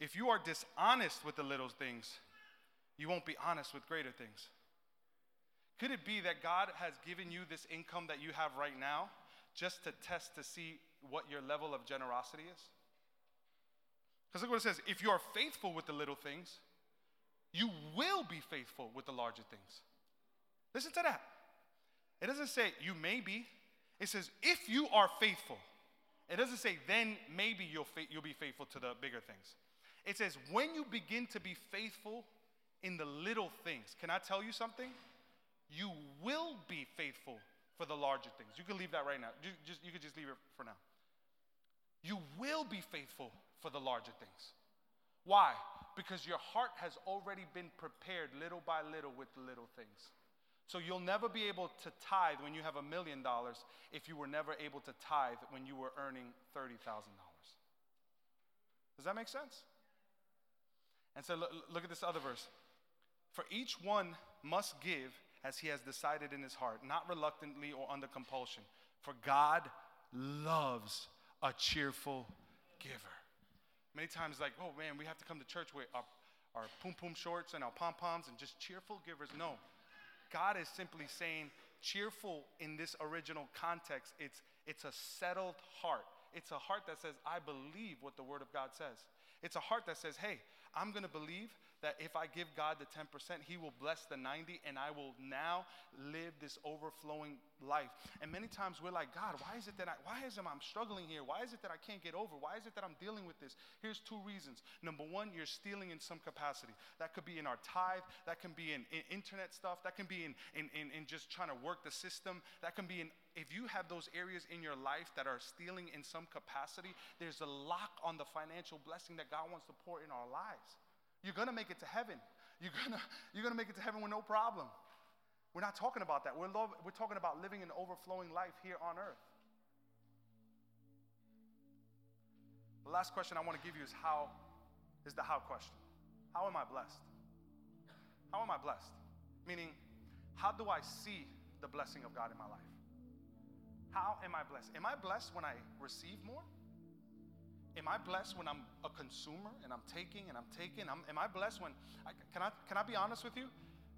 If you are dishonest with the little things, you won't be honest with greater things. Could it be that God has given you this income that you have right now just to test to see what your level of generosity is? Because look what it says if you are faithful with the little things, you will be faithful with the larger things. Listen to that. It doesn't say you may be, it says if you are faithful. It doesn't say then maybe you'll, fa- you'll be faithful to the bigger things. It says when you begin to be faithful in the little things, can I tell you something? You will be faithful for the larger things. You can leave that right now. You, just, you could just leave it for now. You will be faithful for the larger things. Why? Because your heart has already been prepared little by little with the little things. So you'll never be able to tithe when you have a million dollars if you were never able to tithe when you were earning $30,000. Does that make sense? And so look, look at this other verse. For each one must give as he has decided in his heart, not reluctantly or under compulsion. For God loves a cheerful giver. Many times, like, oh man, we have to come to church with our, our poom poom shorts and our pom poms and just cheerful givers. No. God is simply saying, cheerful in this original context, it's, it's a settled heart. It's a heart that says, I believe what the Word of God says. It's a heart that says, hey, I'm going to believe that if I give God the 10%, He will bless the 90, and I will now live this overflowing life. And many times we're like, God, why is it that I, why is it I'm struggling here? Why is it that I can't get over? Why is it that I'm dealing with this? Here's two reasons. Number one, you're stealing in some capacity. That could be in our tithe. That can be in, in internet stuff. That can be in, in, in, in just trying to work the system. That can be in if you have those areas in your life that are stealing in some capacity, there's a lock on the financial blessing that God wants to pour in our lives. You're going to make it to heaven. You're going you're to make it to heaven with no problem. We're not talking about that. We're, lo- we're talking about living an overflowing life here on earth. The last question I want to give you is how is the how question. How am I blessed? How am I blessed? Meaning, how do I see the blessing of God in my life? How am I blessed? Am I blessed when I receive more? Am I blessed when I'm a consumer and I'm taking and I'm taking? I'm, am I blessed when, I, can, I, can I be honest with you?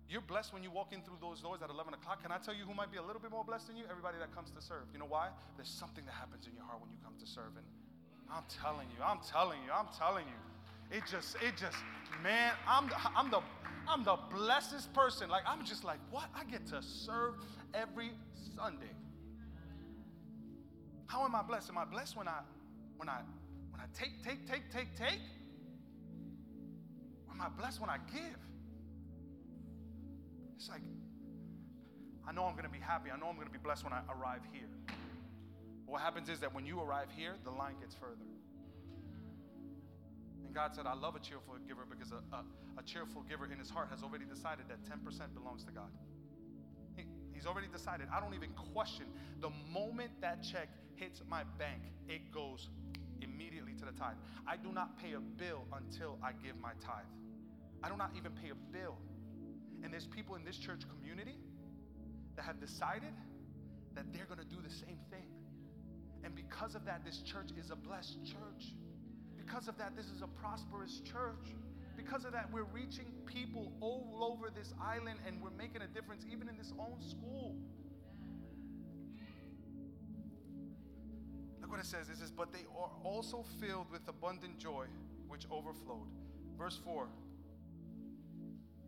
You're blessed when you walk in through those doors at 11 o'clock. Can I tell you who might be a little bit more blessed than you? Everybody that comes to serve. You know why? There's something that happens in your heart when you come to serve. And I'm telling you, I'm telling you, I'm telling you. It just, it just, man, I'm the, I'm the, I'm the blessedest person. Like, I'm just like, what? I get to serve every Sunday. How am I blessed? Am I blessed when I, when I when I take, take, take, take, take? Or am I blessed when I give? It's like, I know I'm going to be happy. I know I'm going to be blessed when I arrive here. But what happens is that when you arrive here, the line gets further. And God said, I love a cheerful giver because a, a, a cheerful giver in his heart has already decided that 10% belongs to God. He, he's already decided. I don't even question. The moment that check hits my bank, it goes immediately to the tithe. I do not pay a bill until I give my tithe. I do not even pay a bill. And there's people in this church community that have decided that they're going to do the same thing. And because of that, this church is a blessed church. Because of that, this is a prosperous church. Because of that, we're reaching people all over this island and we're making a difference even in this own school. Look what it says. It says, But they are also filled with abundant joy, which overflowed. Verse 4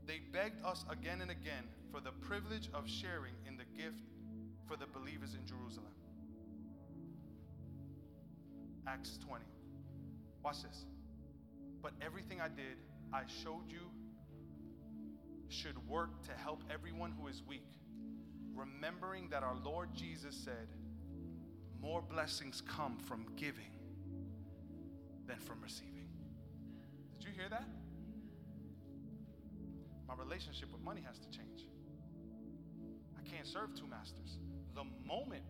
They begged us again and again for the privilege of sharing in the gift for the believers in Jerusalem. Acts 20. Watch this. But everything I did, I showed you, should work to help everyone who is weak, remembering that our Lord Jesus said, more blessings come from giving than from receiving. Did you hear that? My relationship with money has to change. I can't serve two masters. The moment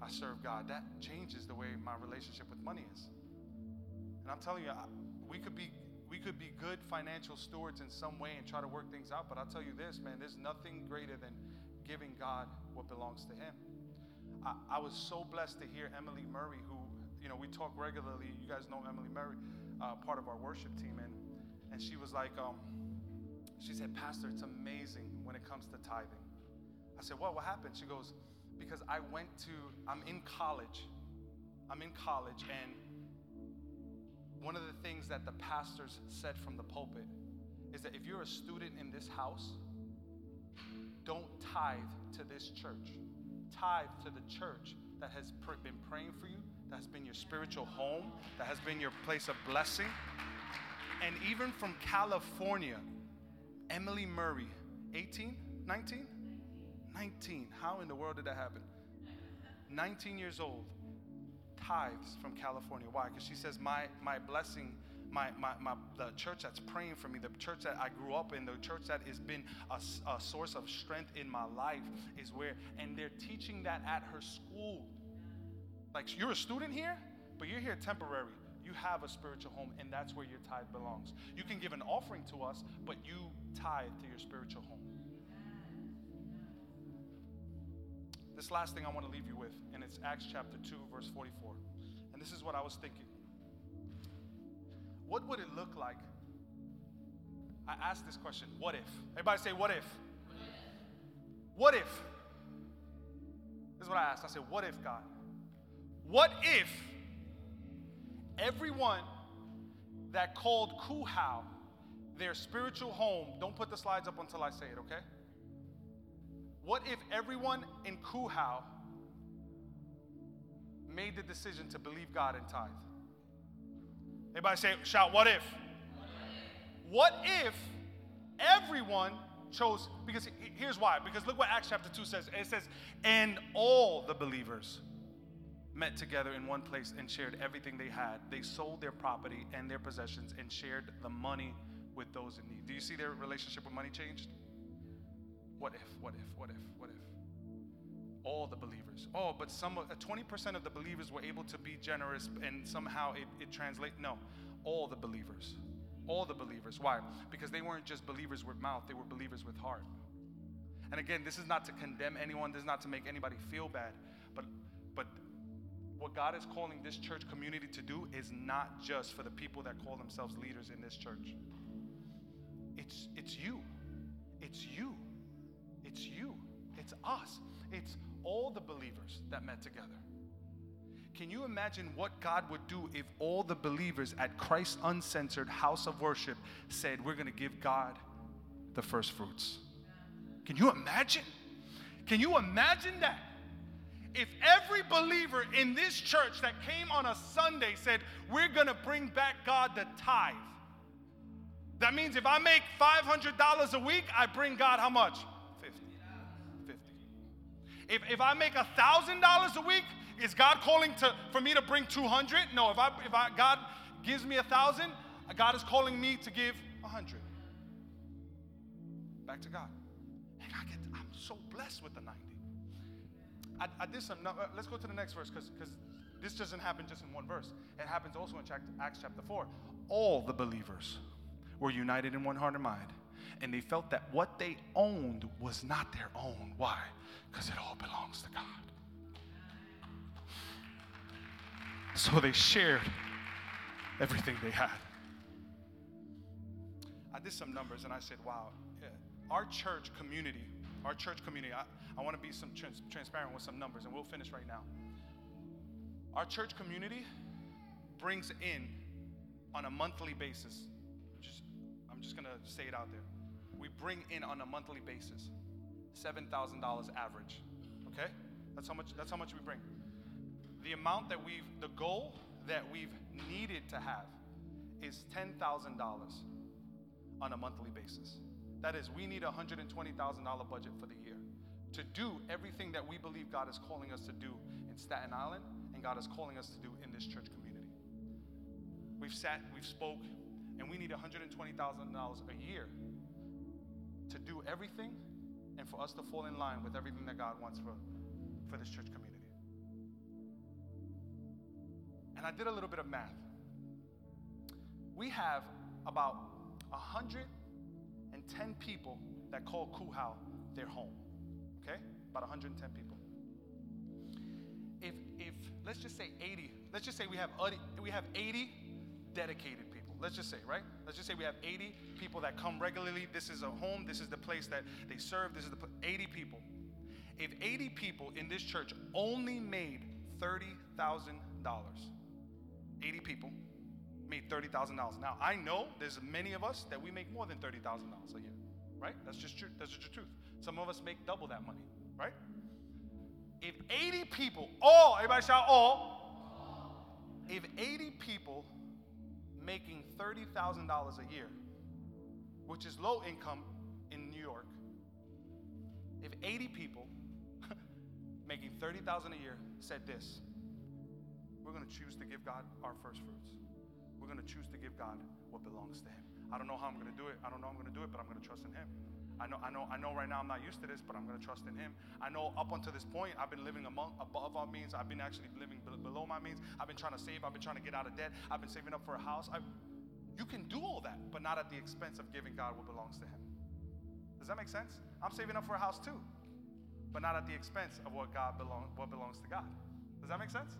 I serve God, that changes the way my relationship with money is. And I'm telling you, we could be we could be good financial stewards in some way and try to work things out, but I'll tell you this, man, there's nothing greater than giving God what belongs to him. I, I, was so blessed to hear Emily Murray, who, you know, we talk regularly. You guys know Emily Murray, uh, part of our worship team. And, and she was like, um, she said, Pastor, it's amazing when it comes to tithing. I said, What? What happened? She goes, Because I went to, I'm in college. I'm in college, and one of the things that the pastors said from the pulpit is that if you're a student in this house, don't tithe to this church tithe to the church that has been praying for you, that has been your spiritual home, that has been your place of blessing. And even from California, Emily Murray, 18, 19? 19. How in the world did that happen? 19 years old, tithes from California. Why? Because she says, my, my blessing, my, my, my, the church that's praying for me, the church that I grew up in, the church that has been a, a source of strength in my life is where, and they're teaching that at her school. Like you're a student here, but you're here temporary. You have a spiritual home, and that's where your tithe belongs. You can give an offering to us, but you tithe to your spiritual home. This last thing I want to leave you with, and it's Acts chapter 2, verse 44. And this is what I was thinking. What would it look like? I asked this question what if? Everybody say, what if? What if? This is what I asked. I said, what if, God? What if everyone that called Kuhau their spiritual home, don't put the slides up until I say it, okay? What if everyone in Kuhau made the decision to believe God and tithe? Everybody say, shout, what if? What if everyone chose, because here's why. Because look what Acts chapter 2 says. It says, and all the believers met together in one place and shared everything they had. They sold their property and their possessions and shared the money with those in need. Do you see their relationship with money changed? What if, what if, what if, what if? All the believers. Oh, but some, uh, 20% of the believers were able to be generous and somehow it, it translate. No, all the believers. All the believers. Why? Because they weren't just believers with mouth, they were believers with heart. And again, this is not to condemn anyone, this is not to make anybody feel bad, but but what God is calling this church community to do is not just for the people that call themselves leaders in this church. It's it's you. It's you. It's you. It's us. It's all the believers that met together. Can you imagine what God would do if all the believers at Christ's uncensored house of worship said, We're going to give God the first fruits? Can you imagine? Can you imagine that? If every believer in this church that came on a Sunday said, We're going to bring back God the tithe. That means if I make $500 a week, I bring God how much? 50. 50. If, if I make $1,000 a week, is God calling to, for me to bring 200? No, if, I, if I, God gives me a 1,000, God is calling me to give 100. Back to God. And I get, I'm so blessed with the 90. I, I did some, uh, let's go to the next verse because because this doesn't happen just in one verse. It happens also in Acts chapter 4. All the believers were united in one heart and mind. And they felt that what they owned was not their own. Why? Because it all belongs to God. So they shared everything they had. I did some numbers and I said, wow, yeah, our church community, our church community, I, I want to be some trans- transparent with some numbers and we'll finish right now. Our church community brings in on a monthly basis, I'm just to say it out there. We bring in on a monthly basis $7,000 average. Okay? That's how much that's how much we bring. The amount that we've the goal that we've needed to have is $10,000 on a monthly basis. That is, we need a $120,000 budget for the year to do everything that we believe God is calling us to do in Staten Island and God is calling us to do in this church community. We've sat, we've spoke, and we need $120,000 a year to do everything and for us to fall in line with everything that God wants for, for this church community. And I did a little bit of math. We have about 110 people that call Kuhau their home. Okay? About 110 people. If, if let's just say 80, let's just say we have 80, we have 80 dedicated. Let's just say, right? Let's just say we have 80 people that come regularly. This is a home. This is the place that they serve. This is the pl- 80 people. If 80 people in this church only made $30,000, 80 people made $30,000. Now, I know there's many of us that we make more than $30,000 a year, right? That's just true. That's just the truth. Some of us make double that money, right? If 80 people, all, everybody shout all. If 80 people making $30,000 a year, which is low income in New York, If 80 people making 30,000 a year said this, we're going to choose to give God our first fruits. We're going to choose to give God what belongs to him. I don't know how I'm going to do it. I don't know I'm going to do it, but I'm going to trust in him. I know, I know, I know right now I'm not used to this, but I'm going to trust in Him. I know up until this point, I've been living among, above our means. I've been actually living below my means. I've been trying to save. I've been trying to get out of debt. I've been saving up for a house. i you can do all that, but not at the expense of giving God what belongs to Him. Does that make sense? I'm saving up for a house too, but not at the expense of what God belong, what belongs to God. Does that make sense?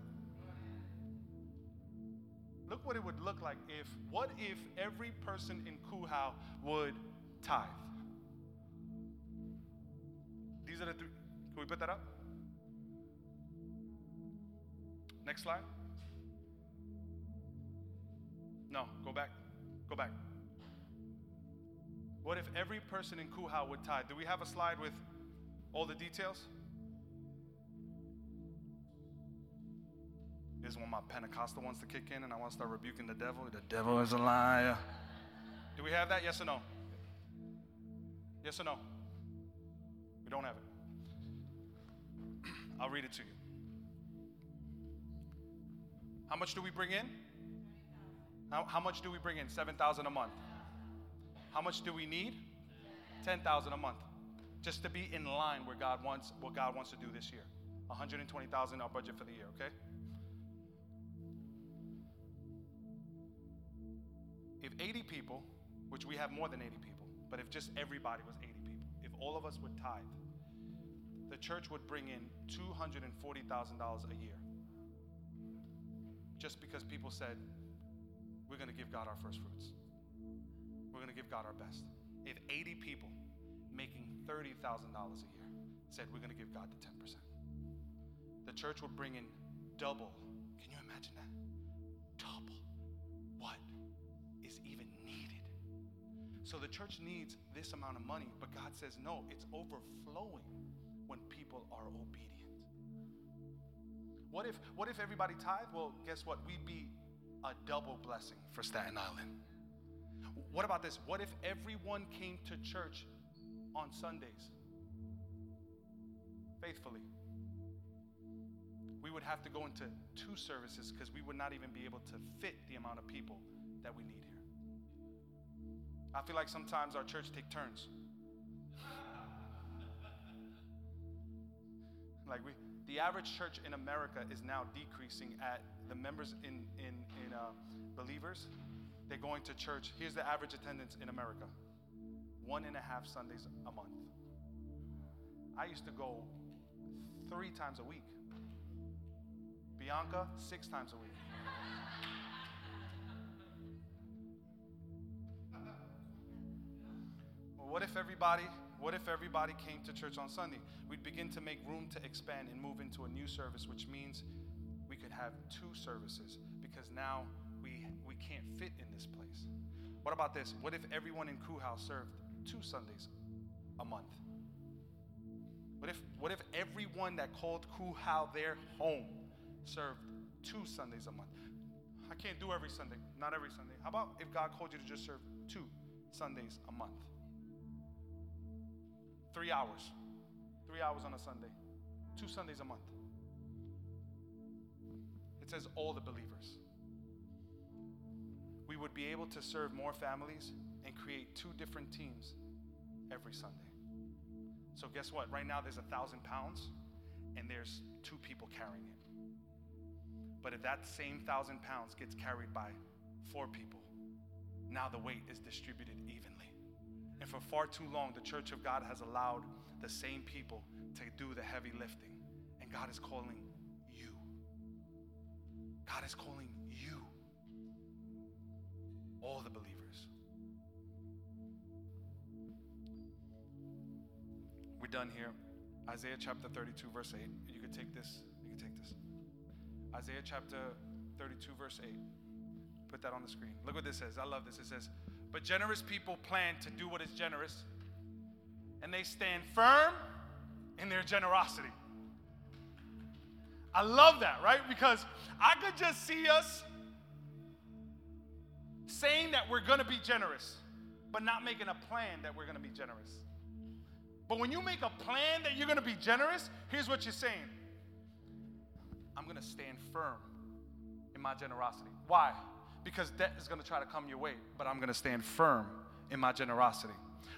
Look what it would look like if, what if every person in Kuhau would tithe? Are the three. Can we put that up? Next slide. No, go back. Go back. What if every person in Kuhau would tithe? Do we have a slide with all the details? This is when my Pentecostal wants to kick in and I want to start rebuking the devil. The devil is a liar. Do we have that? Yes or no? Yes or no? We don't have it. I'll read it to you. How much do we bring in? How, how much do we bring in? 7,000 a month. How much do we need? 10,000 a month. Just to be in line where God wants what God wants to do this year. 120,000 our budget for the year, okay? If 80 people, which we have more than 80 people, but if just everybody was 80 people, if all of us would tithe, the church would bring in $240,000 a year. Just because people said, we're going to give God our first fruits. We're going to give God our best. If 80 people making $30,000 a year said, we're going to give God the 10%, the church would bring in double. Can you imagine that? Double what is even needed. So the church needs this amount of money, but God says, no, it's overflowing people are obedient. What if, what if everybody tithe? Well, guess what? We'd be a double blessing for Staten Island. What about this? What if everyone came to church on Sundays faithfully? We would have to go into two services because we would not even be able to fit the amount of people that we need here. I feel like sometimes our church take turns. Like we, the average church in America is now decreasing at the members in, in, in uh, believers. They're going to church. Here's the average attendance in America one and a half Sundays a month. I used to go three times a week. Bianca, six times a week. well, what if everybody what if everybody came to church on Sunday? We'd begin to make room to expand and move into a new service, which means we could have two services because now we, we can't fit in this place. What about this? What if everyone in Kuhau served two Sundays a month? What if, what if everyone that called Kuhau their home served two Sundays a month? I can't do every Sunday, not every Sunday. How about if God called you to just serve two Sundays a month? Three hours. Three hours on a Sunday. Two Sundays a month. It says all the believers. We would be able to serve more families and create two different teams every Sunday. So, guess what? Right now, there's a thousand pounds and there's two people carrying it. But if that same thousand pounds gets carried by four people, now the weight is distributed evenly. And for far too long, the church of God has allowed the same people to do the heavy lifting. And God is calling you. God is calling you. All the believers. We're done here. Isaiah chapter 32, verse 8. You can take this. You can take this. Isaiah chapter 32, verse 8. Put that on the screen. Look what this says. I love this. It says, but generous people plan to do what is generous, and they stand firm in their generosity. I love that, right? Because I could just see us saying that we're going to be generous, but not making a plan that we're going to be generous. But when you make a plan that you're going to be generous, here's what you're saying I'm going to stand firm in my generosity. Why? Because debt is going to try to come your way, but I'm going to stand firm in my generosity.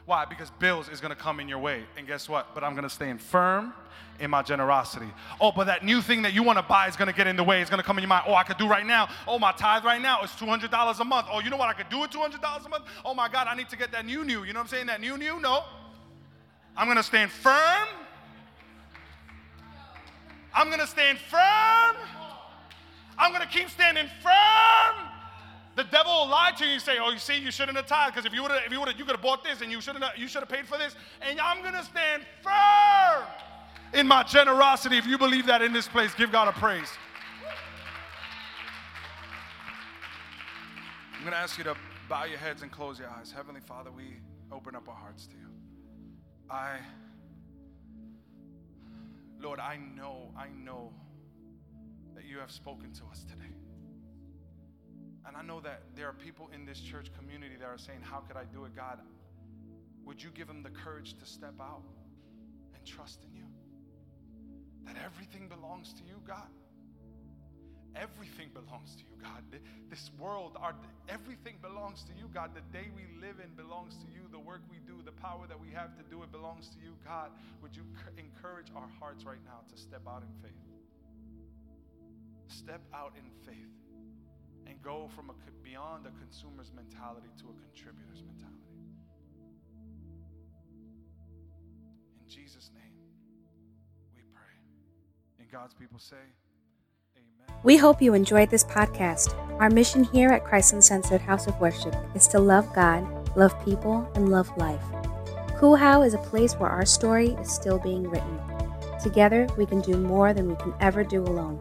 Why? Because bills is going to come in your way. And guess what? But I'm going to stand firm in my generosity. Oh, but that new thing that you want to buy is going to get in the way. It's going to come in your mind. Oh, I could do right now. Oh, my tithe right now is $200 a month. Oh, you know what? I could do it $200 a month. Oh, my God, I need to get that new new. You know what I'm saying? That new new? No. I'm going to stand firm. I'm going to stand firm. I'm going to keep standing firm. The devil will lie to you and say, "Oh, you see, you shouldn't have tithed because if you would have, if you would have, you could have bought this and you shouldn't, have, you should have paid for this." And I'm gonna stand firm in my generosity. If you believe that in this place, give God a praise. I'm gonna ask you to bow your heads and close your eyes. Heavenly Father, we open up our hearts to you. I, Lord, I know, I know that you have spoken to us today. And I know that there are people in this church community that are saying, How could I do it, God? Would you give them the courage to step out and trust in you? That everything belongs to you, God. Everything belongs to you, God. This world, our, everything belongs to you, God. The day we live in belongs to you. The work we do, the power that we have to do it belongs to you, God. Would you encourage our hearts right now to step out in faith? Step out in faith and go from a, beyond a consumer's mentality to a contributor's mentality. In Jesus' name, we pray. And God's people say, Amen. We hope you enjoyed this podcast. Our mission here at Christ Uncensored House of Worship is to love God, love people, and love life. Cool is a place where our story is still being written. Together, we can do more than we can ever do alone.